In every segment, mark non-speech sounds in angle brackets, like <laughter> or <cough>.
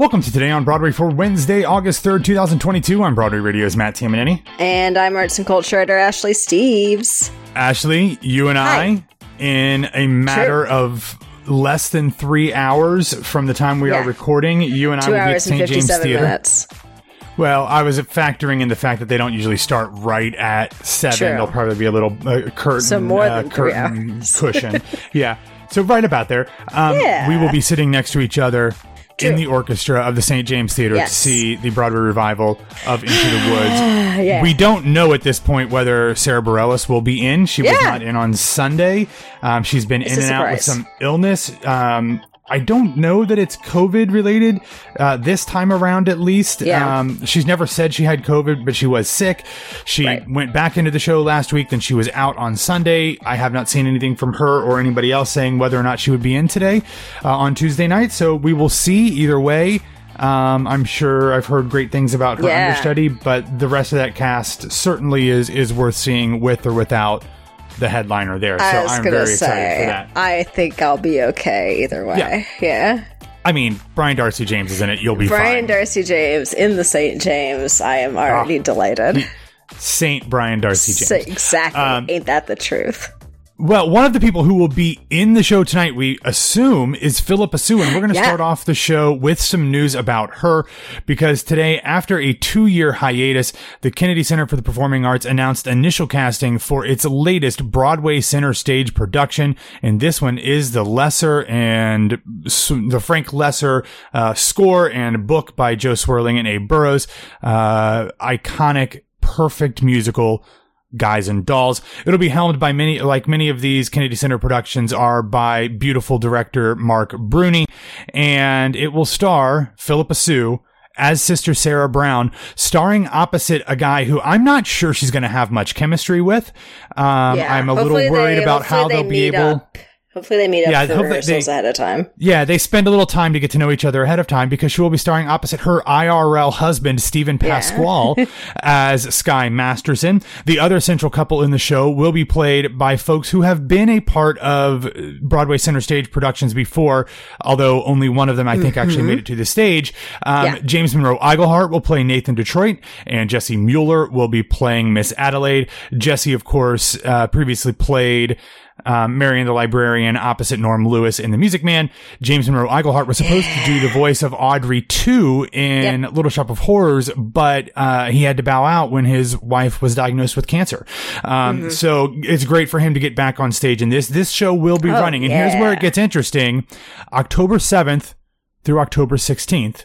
Welcome to Today on Broadway for Wednesday, August 3rd, 2022. I'm Broadway Radio's Matt Tamanini. And I'm arts and culture editor Ashley Steves. Ashley, you and Hi. I, in a matter of less than three hours from the time we are recording, you and I Two will be at St. James Theater. minutes. Well, I was factoring in the fact that they don't usually start right at seven. True. There'll probably be a little uh, curtain, So more uh, than three curtain cushion. <laughs> yeah. So right about there. Um, Yeah. We will be sitting next to each other in the orchestra of the St. James Theater Yes. to see the Broadway revival of Into the <sighs> Woods. Yeah. We don't know at this point whether Sara Bareilles will be in. She was not in on Sunday. Um, she's been It's in and out with some illness. Um, I don't know that it's COVID related uh, this time around, at least. Yeah. Um, she's never said she had COVID, but she was sick. She Right. went back into the show last week, then she was out on Sunday. I have not seen anything from her or anybody else saying whether or not she would be in today uh, on Tuesday night. So we will see either way. Um, I'm sure I've heard great things about her Yeah. understudy, but the rest of that cast certainly is is worth seeing with or without the headliner there. So I was I'm very excited say, for that. I think I'll be okay either way. Yeah. I mean, Brian Darcy James is in it. You'll be Brian fine. Darcy James in the St. James. I am already Ah. delighted. <laughs> Saint Brian Darcy So- James. exactly. Um, Ain't that the truth? Well, one of the people who will be in the show tonight, we assume, is Phillipa Soo, and we're going to Yeah. start off the show with some news about her because today, after a two-year hiatus, the Kennedy Center for the Performing Arts announced initial casting for its latest Broadway center stage production, and this one is the Loesser and the Frank Loesser uh, score and book by Jo Swerling and Abe Burrows, uh, iconic, perfect musical Guys and Dolls. It'll be helmed by many, like many of these Kennedy Center productions are by beautiful director Marc Bruni, and it will star Phillipa Soo as Sister Sarah Brown, starring opposite a guy who I'm not sure she's going to have much chemistry with. Um, Yeah. I'm a little worried they- about how they they'll be able. up. Hopefully they meet up Yeah, for rehearsals they- ahead of time. Yeah, they spend a little time to get to know each other ahead of time because she will be starring opposite her IRL husband, Steven Pasquale, <laughs> as Sky Masterson. The other central couple in the show will be played by folks who have been a part of Broadway center stage productions before, although only one of them, I think, actually made it to the stage. Um, Yeah. James Monroe Iglehart will play Nathan Detroit, and Jessie Mueller will be playing Miss Adelaide. Jessie, of course, uh, previously played um, Marion the Librarian opposite Norm Lewis in The Music Man. James Monroe Iglehart was supposed to do the voice of Audrey 2 in Little Shop of Horrors, but uh, he had to bow out when his wife was diagnosed with cancer. Um, So it's great for him to get back on stage in this. This show will be running, and here's where it gets interesting. October 7th through October 16th,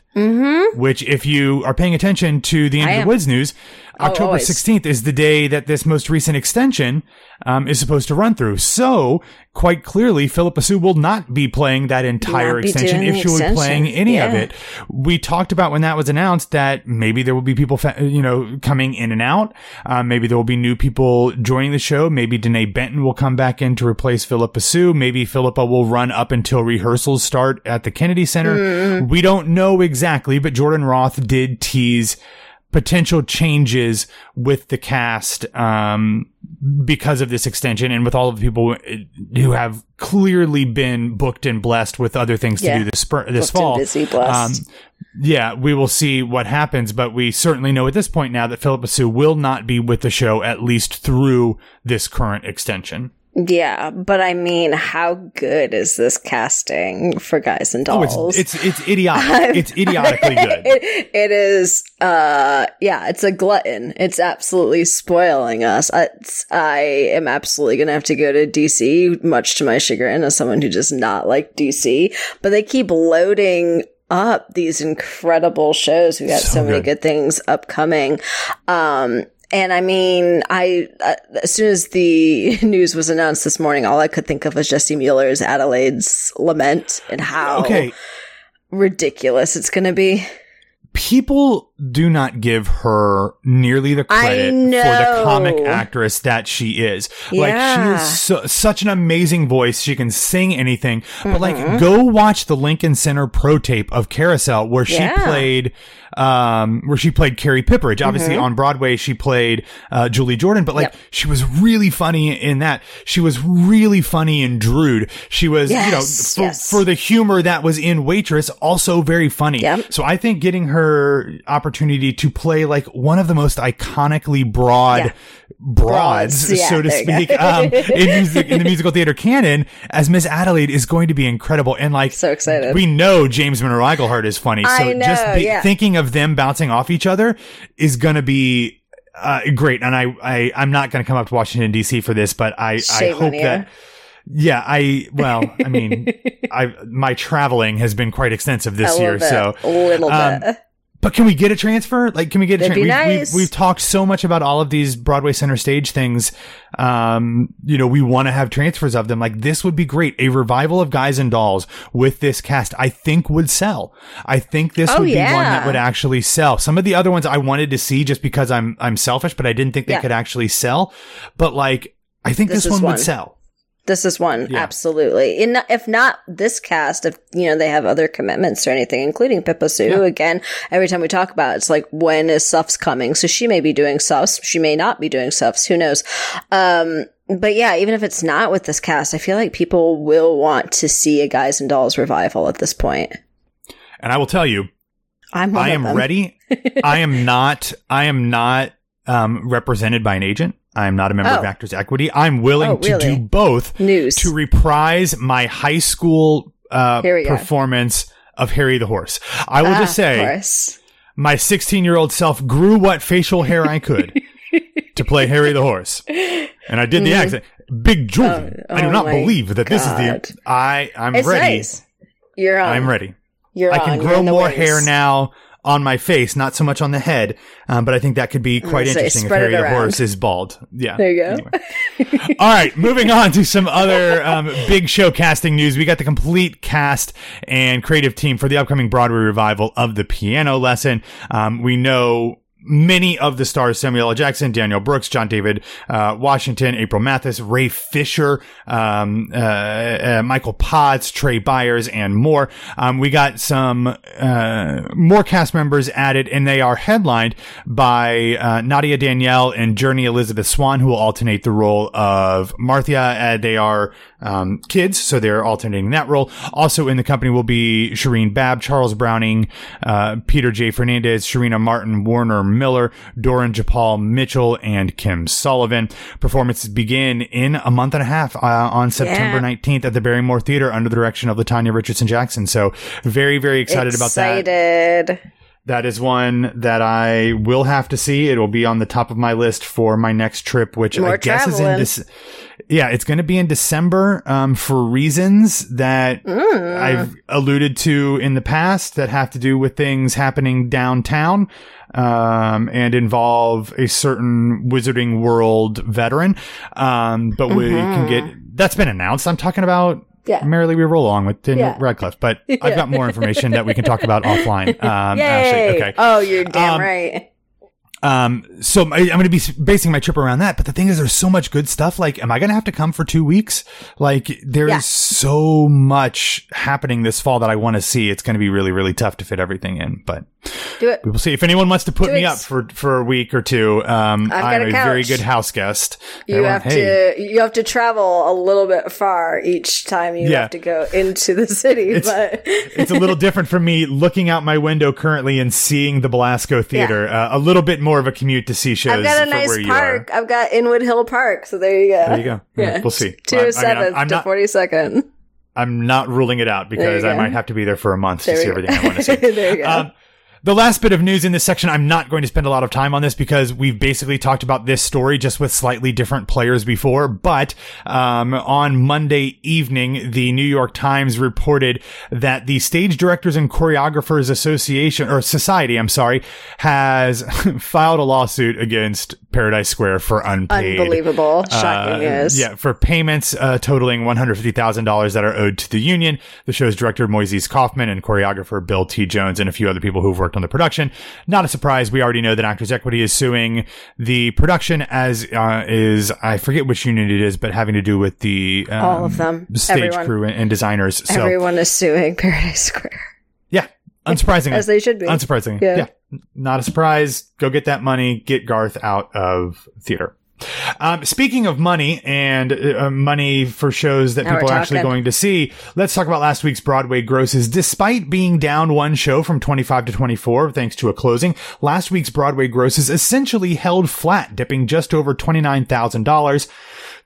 which if you are paying attention to the End I of the am. Woods news, October always. 16th is the day that this most recent extension um, is supposed to run through. So, quite clearly, Phillipa Soo will not be playing that entire extension if she be playing any of it. We talked about when that was announced that maybe there will be people, fa- you know, coming in and out. Um, maybe there will be new people joining the show. Maybe Denée Benton will come back in to replace Phillipa Soo. Maybe Phillipa will run up until rehearsals start at the Kennedy Center. Mm-hmm. We don't know exactly, but Jordan Roth did tease potential changes with the cast um, because of this extension and with all of the people who have clearly been booked and blessed with other things to do this spur- this Booked fall. busy. Um, yeah, we will see what happens, but we certainly know at this point now that Phillipa Soo will not be with the show at least through this current extension. Yeah, but I mean, how good is this casting for guys and Oh, dolls? it's it's it's idiotic. <laughs> it's idiotically <laughs> good. it, it is uh yeah it's a glutton it's absolutely spoiling us it's, i am absolutely gonna have to go to dc much to my chagrin as someone who does not like dc but they keep loading up these incredible shows we got so, So many good. good things upcoming um and I mean, I uh, as soon as the <laughs> news was announced this morning, all I could think of was Jessie Mueller's Adelaide's lament and how Okay, ridiculous it's going to be. People do not give her nearly the credit for the comic actress that she is. Like she is so, such an amazing voice. She can sing anything. But Mm-hmm. like go watch the Lincoln Center pro tape of Carousel where she Yeah. played um where she played Carrie Pipperidge. Obviously on Broadway she played uh Julie Jordan, but like Mm-hmm. Yep. she was really funny in that. She was really funny in Drood. She was, you know, Yes, for, yes. for the humor that was in Waitress, also very funny. Yep. So I think getting her opportunity to play like one of the most iconically broad Yeah. broads, yeah, so to speak, um, in, music, in the musical theater canon as Miss Adelaide is going to be incredible. And like, So excited. we know James Monroe Iglehart is funny. So I know, just be, yeah. thinking of them bouncing off each other is going to be uh, great. And I, I, I'm not going to come up to Washington DC for this, but I, I Shame on hope that. Yeah, I well, I mean, <laughs> I my traveling has been quite extensive this year, bit, so a little um, bit. But can we get a transfer? Like, can we get a transfer? We've, nice. we've, we've talked so much about all of these Broadway center stage things. Um, you know, we want to have transfers of them. Like, this would be great. A revival of Guys and Dolls with this cast, I think would sell. I think this Oh, would be one that would actually sell. Some of the other ones I wanted to see just because I'm, I'm selfish, but I didn't think they Yeah. could actually sell. But like, I think this, This one, one. would sell. This is one, Yeah. absolutely. In, if not this cast, if you know they have other commitments or anything, including Pippa Soo. Yeah. Again, every time we talk about it, it's like when is Suffs coming? So she may be doing Suffs, she may not be doing Suffs. Who knows? Um, but yeah, even if it's not with this cast, I feel like people will want to see a Guys and Dolls revival at this point. And I will tell you, I'm I am ready. I am <laughs> not. I am not um, represented by an agent. I am not a member of Oh. Actors Equity. I'm willing Oh, to do both News. to reprise my high school uh, Here we go. performance of Harry the Horse. I will Ah, just say, my 16 year old self grew what facial hair I could to play Harry the Horse, and I did the accent. Big Mm. Oh, I do oh not believe that this is God. the. I I'm It's ready. nice. You're on. I'm ready. You're I on. can You're grow more hair now on my face, not so much on the head. Um, but I think that could be quite gonna say, interesting if Harry the horse is bald. Yeah. There you go. Anyway. All right, moving on to some other um, big show casting news. We got the complete cast and creative team for the upcoming Broadway revival of the Piano Lesson. Um, we know. Many of the stars, Samuel L. Jackson, Danielle Brooks, John David uh, Washington, April Mathis, Ray Fisher, um, uh, uh, Michael Potts, Trey Byers, and more. Um, we got some uh, more cast members added, and they are headlined by uh, Nadia Danielle and Journey Elizabeth Swan, who will alternate the role of Maretha. Uh, they are um, kids, so they're alternating that role. Also in the company will be Shirine Babb, Charles Browning, uh, Peter J. Fernandez, Sharina Martin, Warner Miller, Doran Japal Mitchell, and Kim Sullivan. Performances begin in a month and a half uh, on September Yeah. 19th at the Barrymore Theater under the direction of Latanya Richardson Jackson. So very, very excited, about that. Excited. That is one that I will have to see. It will be on the top of my list for my next trip, which I More guess is in this. Yeah, it's going to be in December um, for reasons that Mm. I've alluded to in the past that have to do with things happening downtown um, and involve a certain Wizarding World veteran. Um, but we can get that's been announced. I'm talking about. Mm-hmm. Yeah. Merrily we roll along with Daniel Yeah. Radcliffe, but <laughs> I've got more information that we can talk about offline. <laughs> Um, Yay! Okay. Oh, you're damn Um, right. Um, so I, I'm going to be basing my trip around that. But the thing is, there's so much good stuff. Like, am I going to have to come for two weeks? Like, there is Yeah. so much happening this fall that I want to see. It's going to be really, really tough to fit everything in. But Do it. we will see. If anyone wants to put me up for for a week or two, um, I'm a a, very good house guest. You Everyone, have hey, to you have to travel a little bit far each time you Yeah. have to go into the city, It's- but <laughs> it's a little different for me looking out my window currently and seeing the Belasco Theater. Uh, a little bit more of a commute to see shows. I've got a nice where you are. park. I've got Inwood Hill Park, so there you go. There you go. <laughs> Yeah, We'll see. Two I- I mean, seventh to forty second. I'm not ruling it out because I might have to be there for a month There to see go. everything I want to see. <laughs> there you go. Um, the last bit of news in this section, I'm not going to spend a lot of time on this because we've basically talked about this story just with slightly different players before. But um, on Monday evening, the New York Times reported that the Stage Directors and Choreographers Association or Society, I'm sorry, has <laughs> filed a lawsuit against Paradise Square for unpaid. Unbelievable. Shocking Uh. Yeah, for payments uh, totaling $150,000 that are owed to the union. The show's director, Moises Kaufman, and choreographer Bill T. Jones, and a few other people who've worked on the production. Not a surprise. We already know that Actors Equity is suing the production, as uh, is, I forget which union it is, but having to do with the um, All of them. stage Everyone. crew and, and designers. So, Everyone is suing <laughs> Paradise Square. yeah, unsurprisingly. As they should be. Unsurprisingly. Yeah. Yeah. Not a surprise. Go get that money. Get Garth out of theater. Um, speaking of money and uh, money for shows that Now people we're actually going to see, let's talk about last week's Broadway grosses. Despite being down one show from 25 to 24, thanks to a closing, last week's Broadway grosses essentially held flat, dipping just over $29,000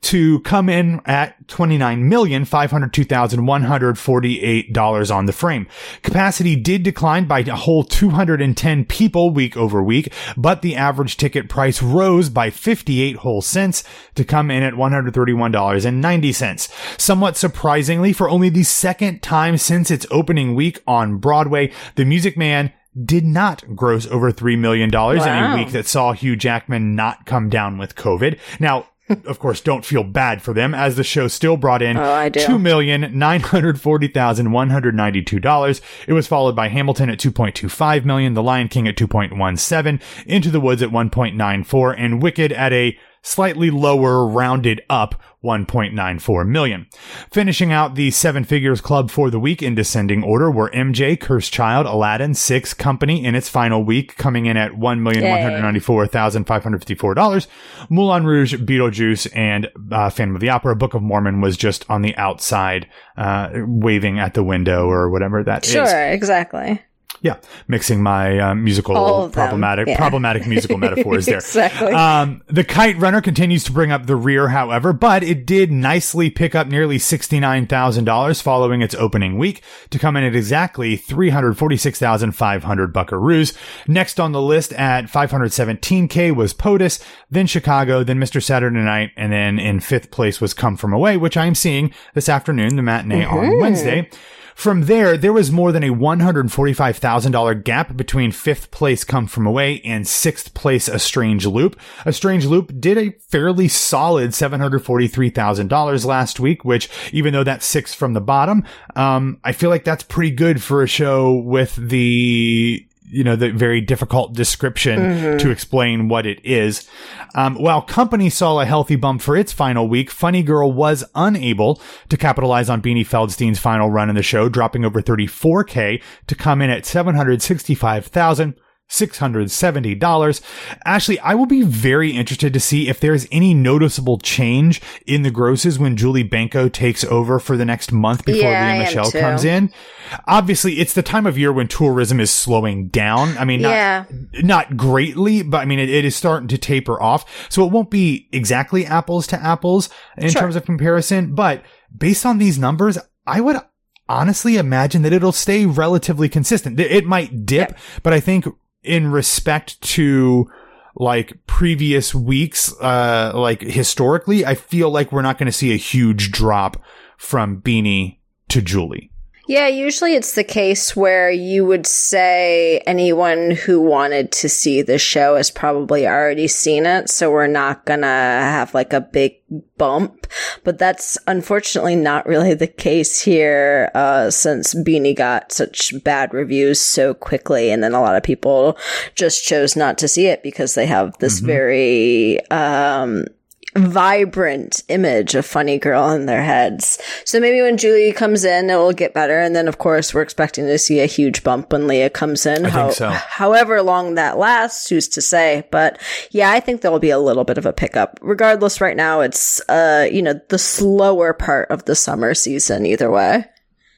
to come in at $29,502,148 on the frame. Capacity did decline by a whole 210 people week over week, but the average ticket price rose by 58 whole cents to come in at $131.90. Somewhat surprisingly, for only the second time since its opening week on Broadway, The Music Man did not gross over $3 million in a week that saw Hugh Jackman not come down with COVID. Now, of course, don't feel bad for them as the show still brought in oh, $2,940,192. It was followed by Hamilton at two point two five million, The Lion King at two point one seven, Into the Woods at one point nine four, and Wicked at a slightly lower rounded up 1.94 million. Finishing out the seven figures club for the week in descending order were MJ, Cursed Child, Aladdin, Six Company in its final week, coming in at $1,194,554. Moulin Rouge, Beetlejuice, and uh, Phantom of the Opera, Book of Mormon was just on the outside, uh, waving at the window or whatever that is. Sure, exactly. Yeah, mixing my uh, musical All of them, problematic yeah. problematic musical <laughs> metaphors there. Exactly. Um, the Kite Runner continues to bring up the rear, however, but it did nicely pick up nearly sixty nine thousand dollars following its opening week to come in at exactly three hundred forty six thousand five hundred buckaroos. Next on the list at five hundred seventeen k was POTUS, then Chicago, then Mr. Saturday Night, and then in fifth place was Come From Away, which I am seeing this afternoon, the matinee on Wednesday. From there, there was more than a $145,000 gap between fifth place Come From Away and sixth place A Strange Loop. A Strange Loop did a fairly solid $743,000 last week, which even though that's six from the bottom, um, I feel like that's pretty good for a show with the you know, the very difficult description to explain what it is. Um, while Company saw a healthy bump for its final week, Funny Girl was unable to capitalize on Beanie Feldstein's final run in the show, dropping over 34K to come in at 765,000. $670. Ashley, I will be very interested to see if there's any noticeable change in the grosses when Julie Benko takes over for the next month before Yeah, Lea Michele comes in. Obviously, it's the time of year when tourism is slowing down. I mean, not, Yeah. not greatly, but I mean, it, it is starting to taper off. So it won't be exactly apples to apples in Sure. terms of comparison, but based on these numbers, I would honestly imagine that it'll stay relatively consistent. It- It might dip, but I think in respect to like previous weeks, uh, like historically, I feel like we're not going to see a huge drop from Beanie to Julie. Yeah, usually it's the case where you would say anyone who wanted to see the show has probably already seen it, so we're not gonna have like a big bump. But that's unfortunately not really the case here, uh, since Beanie got such bad reviews so quickly, and then a lot of people just chose not to see it because they have this very, um, vibrant image of funny girl in their heads. So maybe when Julie comes in, it will get better. And then, of course, we're expecting to see a huge bump when Lea comes in. I think so. However long that lasts, who's to say? But yeah, I think there will be a little bit of a pickup. Regardless, right now, it's, uh, you know, the slower part of the summer season either way.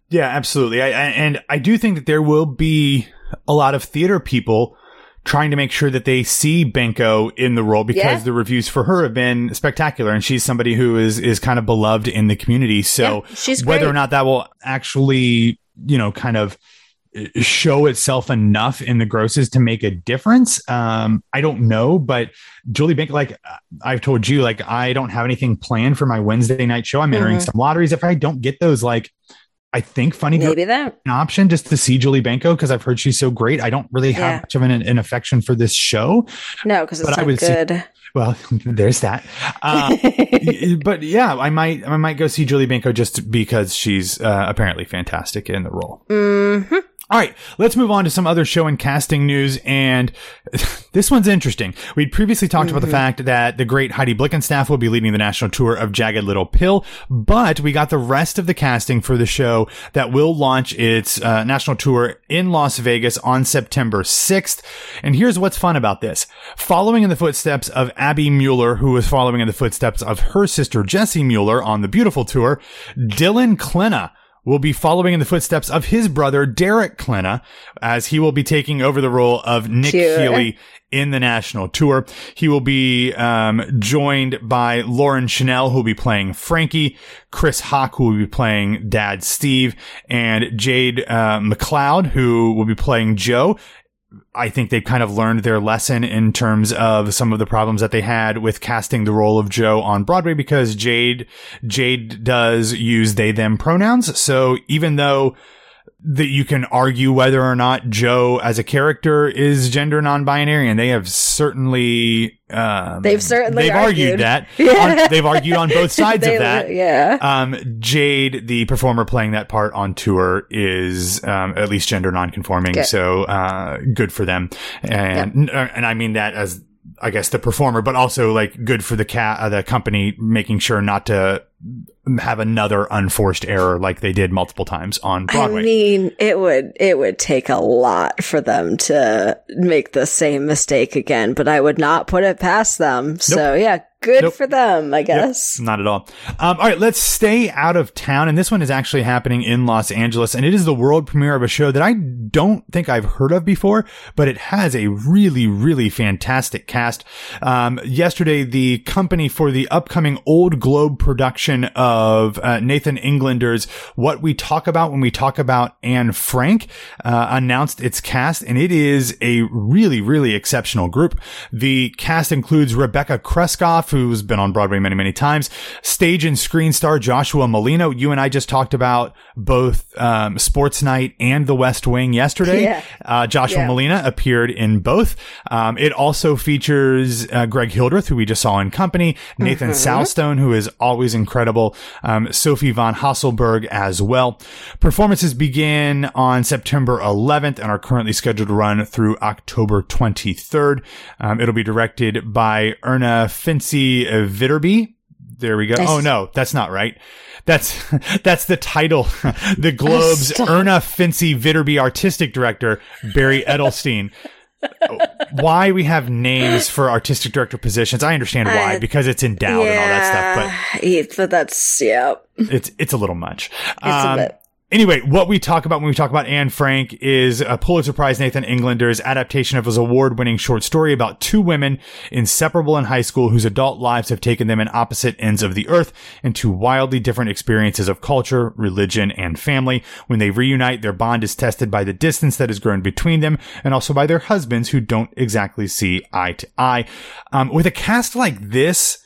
Yeah, absolutely. I, I, and I do think that there will be a lot of theater people trying to make sure that they see Benko in the role because Yeah. the reviews for her have been spectacular and she's somebody who is is kind of beloved in the community. So Yeah, whether or not that will actually, you know, kind of uh, show itself enough in the grosses to make a difference um i don't know but julie bank like uh, i've told you like i don't have anything planned for my wednesday night show i'm entering Mhm. some lotteries if i don't get those like i think funny Maybe that. an option just to see Julie Benko because I've heard she's so great. I don't really have Yeah. much of an, an affection for this show, No, because it's But I not would see- good. Well, <laughs> there's that. Uh, <laughs> but yeah, I might, I might go see Julie Benko just because she's uh, apparently fantastic in the role. Mm-hmm. All right, let's move on to some other show and casting news. And <laughs> this one's interesting. We'd previously talked mm-hmm. about the mm-hmm. fact that the great Heidi Blickenstaff will be leading the national tour of Jagged Little Pill, but we got the rest of the casting for the show that will launch its uh, national tour in Las Vegas on September 6th. And here's what's fun about this. Following in the footsteps of Abby Mueller, who was following in the footsteps of her sister Jessie Mueller on the Beautiful Tour, Dylan Klena will be following in the footsteps of his brother, Derek Klena, as he will be taking over the role of Nick Cute. Healy in the national tour. He will be um, joined by Lauren Chanel, who will be playing Frankie, Chris Hoch, who will be playing Dad Steve, and Jade uh, McLeod, who will be playing Joe. I think they've kind of learned their lesson in terms of some of the problems that they had with casting the role of Joe on Broadway because Jade, Jade does use they, them pronouns. So even though that you can argue whether or not Joe as a character is gender non-binary, and they have certainly um, they've certainly they've argued, argued that yeah. <laughs> on, they've argued on both sides they, of that. Yeah. Um, Jade, the performer playing that part on tour, is um, at least gender non-conforming, good. so uh, good for them, and yeah. and I mean that as I guess the performer, but also like good for the cat, uh, the company making sure not to have another unforced error like they did multiple times on Broadway. I mean, it would it would take a lot for them to make the same mistake again, but I would not put it past them. Nope. So yeah, good nope. for them, I guess. Not at all. Um, all right, let's stay out of town. And this one is actually happening in Los Angeles, and it is the world premiere of a show that I don't think I've heard of before, but it has a really, really fantastic cast. Um, yesterday, the company for the upcoming Old Globe production of uh, Nathan Englander's What We Talk About When We Talk About Anne Frank uh, announced its cast, and it is a really, really exceptional group. The cast includes Rebecca Creskoff, who's been on Broadway many, many times. Stage and screen star Joshua Malina. You and I just talked about both um, Sports Night and The West Wing yesterday. <laughs> Yeah. Uh, Joshua yeah. Malina appeared in both. Um, it also features uh, Greg Hildreth, who we just saw in Company, Nathan mm-hmm. Southstone, who is always incredible, um, Sophie von Haselberg as well. Performances begin on September 11th and are currently scheduled to run through October 23rd. Um, it'll be directed by Erna Finci Viterbi. There we go. Oh no, that's not right. That's <laughs> that's the title. <laughs> the Globe's Erna Finci Viterbi artistic director Barry Edelstein. <laughs> why we have names for artistic director positions, I understand why uh, because it's endowed yeah, and all that stuff. But, but that's yeah, it's it's a little much. It's um, a bit. Anyway, what we talk about when we talk about Anne Frank is a Pulitzer Prize Nathan Englander's adaptation of his award-winning short story about two women inseparable in high school whose adult lives have taken them in opposite ends of the earth into wildly different experiences of culture, religion, and family. When they reunite, their bond is tested by the distance that has grown between them and also by their husbands who don't exactly see eye to eye. Um, with a cast like this,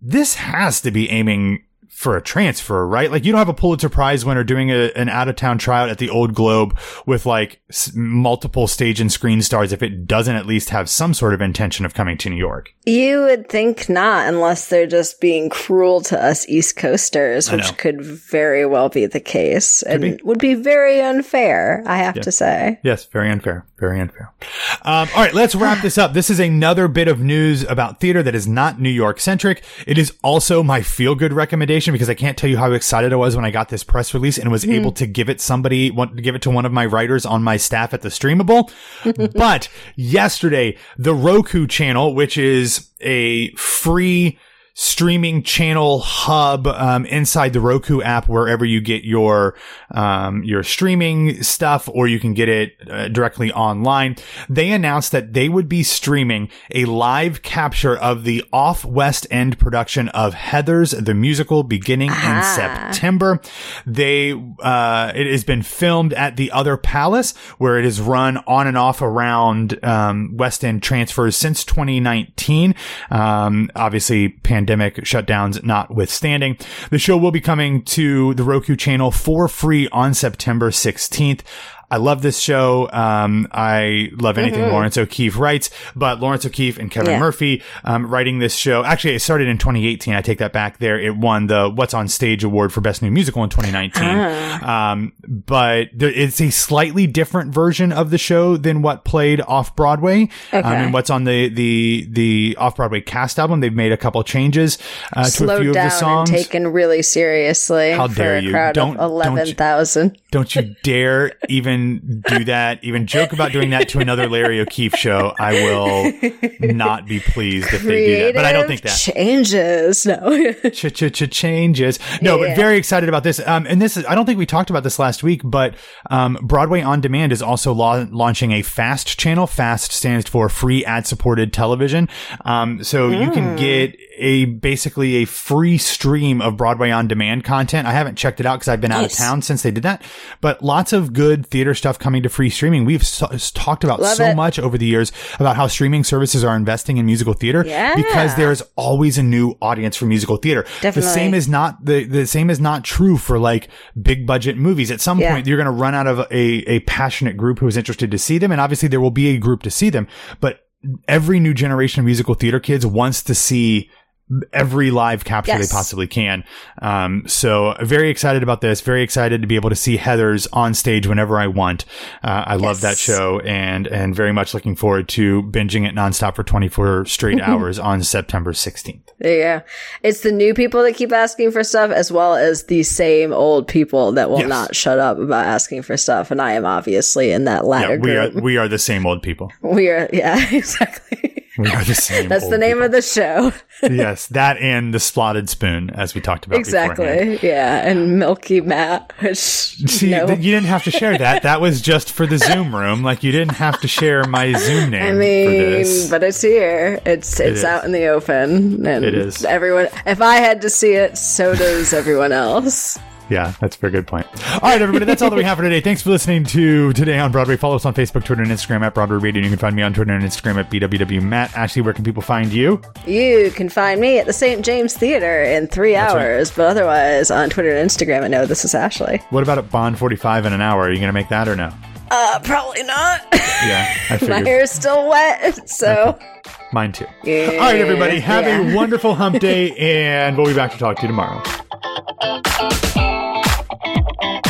this has to be aiming for a transfer, right? Like you don't have a Pulitzer Prize winner doing a, an out of town tryout at the Old Globe with like s- multiple stage and screen stars if it doesn't at least have some sort of intention of coming to New York. You would think not, unless they're just being cruel to us East Coasters, which could very well be the case could and be. would be very unfair, I have to say. Yes, very unfair. Very unfair. Um, all right, let's wrap this up. This is another bit of news about theater that is not New York centric. It is also my feel good recommendation because I can't tell you how excited I was when I got this press release and was mm. able to give it somebody, want to give it to one of my writers on my staff at the Streamable. <laughs> but yesterday, the Roku channel, which is a free streaming channel hub um, inside the Roku app wherever you get your um, your streaming stuff, or you can get it uh, directly online. They announced that they would be streaming a live capture of the off West End production of Heathers the musical beginning in September. They uh, it has been filmed at the Other Palace, where it is run on and off around um, West End transfers since 2019. Um, obviously, pandemic pandemic shutdowns notwithstanding. The show will be coming to the Roku channel for free on September 16th. I love this show. Um, I love anything Lawrence O'Keefe writes, but Lawrence O'Keefe and Kevin Yeah. Murphy um, writing this show. Actually, it started in 2018. I take that back. There, it won the What's on Stage award for Best New Musical in 2019. Um, but there, it's a slightly different version of the show than what played off Broadway. Um, Okay. and what's on the the the off Broadway cast album, they've made a couple changes uh, to a few of the songs. and taken really seriously How dare you. crowd Don't- of don't eleven thousand. Don't you dare <laughs> even do that. Even joke about doing that to another Larry O'Keefe show. I will not be pleased if they do that. But I don't think that. changes. No, <laughs> ch ch ch changes. No, but very excited about this. Um, and this is, I don't think we talked about this last week, but, um, Broadway On Demand is also la- launching a FAST channel. FAST stands for free ad supported television. Um, so you can get a, basically a free stream of Broadway On Demand content. I haven't checked it out because I've been out of town since they did that, but lots of good theater stuff coming to free streaming. We've so- talked about Love so it. much over the years about how streaming services are investing in musical theater Yeah. because there's always a new audience for musical theater. The same is not the the same is not true for like big budget movies. At some Yeah. point, you're going to run out of a a passionate group who is interested to see them, and obviously there will be a group to see them. But every new generation of musical theater kids wants to see every live capture Yes. they possibly can. Um, so very excited about this. Very excited to be able to see Heather's on stage whenever I want. Uh, I love that show and, and very much looking forward to binging it nonstop for 24 straight <laughs> hours on September 16th. Yeah. It's the new people that keep asking for stuff, as well as the same old people that will Yes. not shut up about asking for stuff. And I am obviously in that latter Yeah, we are, group. we are the same old people. <laughs> We are, yeah, <laughs> exactly. We are the <laughs> same. That's the name people. of the show. <laughs> yes, that and the slotted spoon, as we talked about beforehand. exactly. Yeah, and Milky Matt, which See, no. th- you didn't have to share that. That was just for the Zoom <laughs> room. Like you didn't have to share my Zoom name I mean, but it's here. It's it's is. out in the open, and It is. Everyone, if I had to see it, so does everyone else. Yeah, that's a very good point. All right, everybody, that's all that we have for today. Thanks for listening to Today on Broadway. Follow us on Facebook, Twitter, and Instagram at Broadway Radio. You can find me on Twitter and Instagram at BWWMatt. Ashley, where can people find you? You can find me at the St. James Theater in three right. hours, but otherwise on Twitter and Instagram. I know this is Ashley. What about at Bond 45 in an hour? Are you going to make that or no? Uh, probably not. Yeah, I <laughs> My figured. hair's still wet, so Mine too. Yeah. All right, everybody, have Yeah. a <laughs> wonderful hump day, and we'll be back to talk to you tomorrow. Thank you.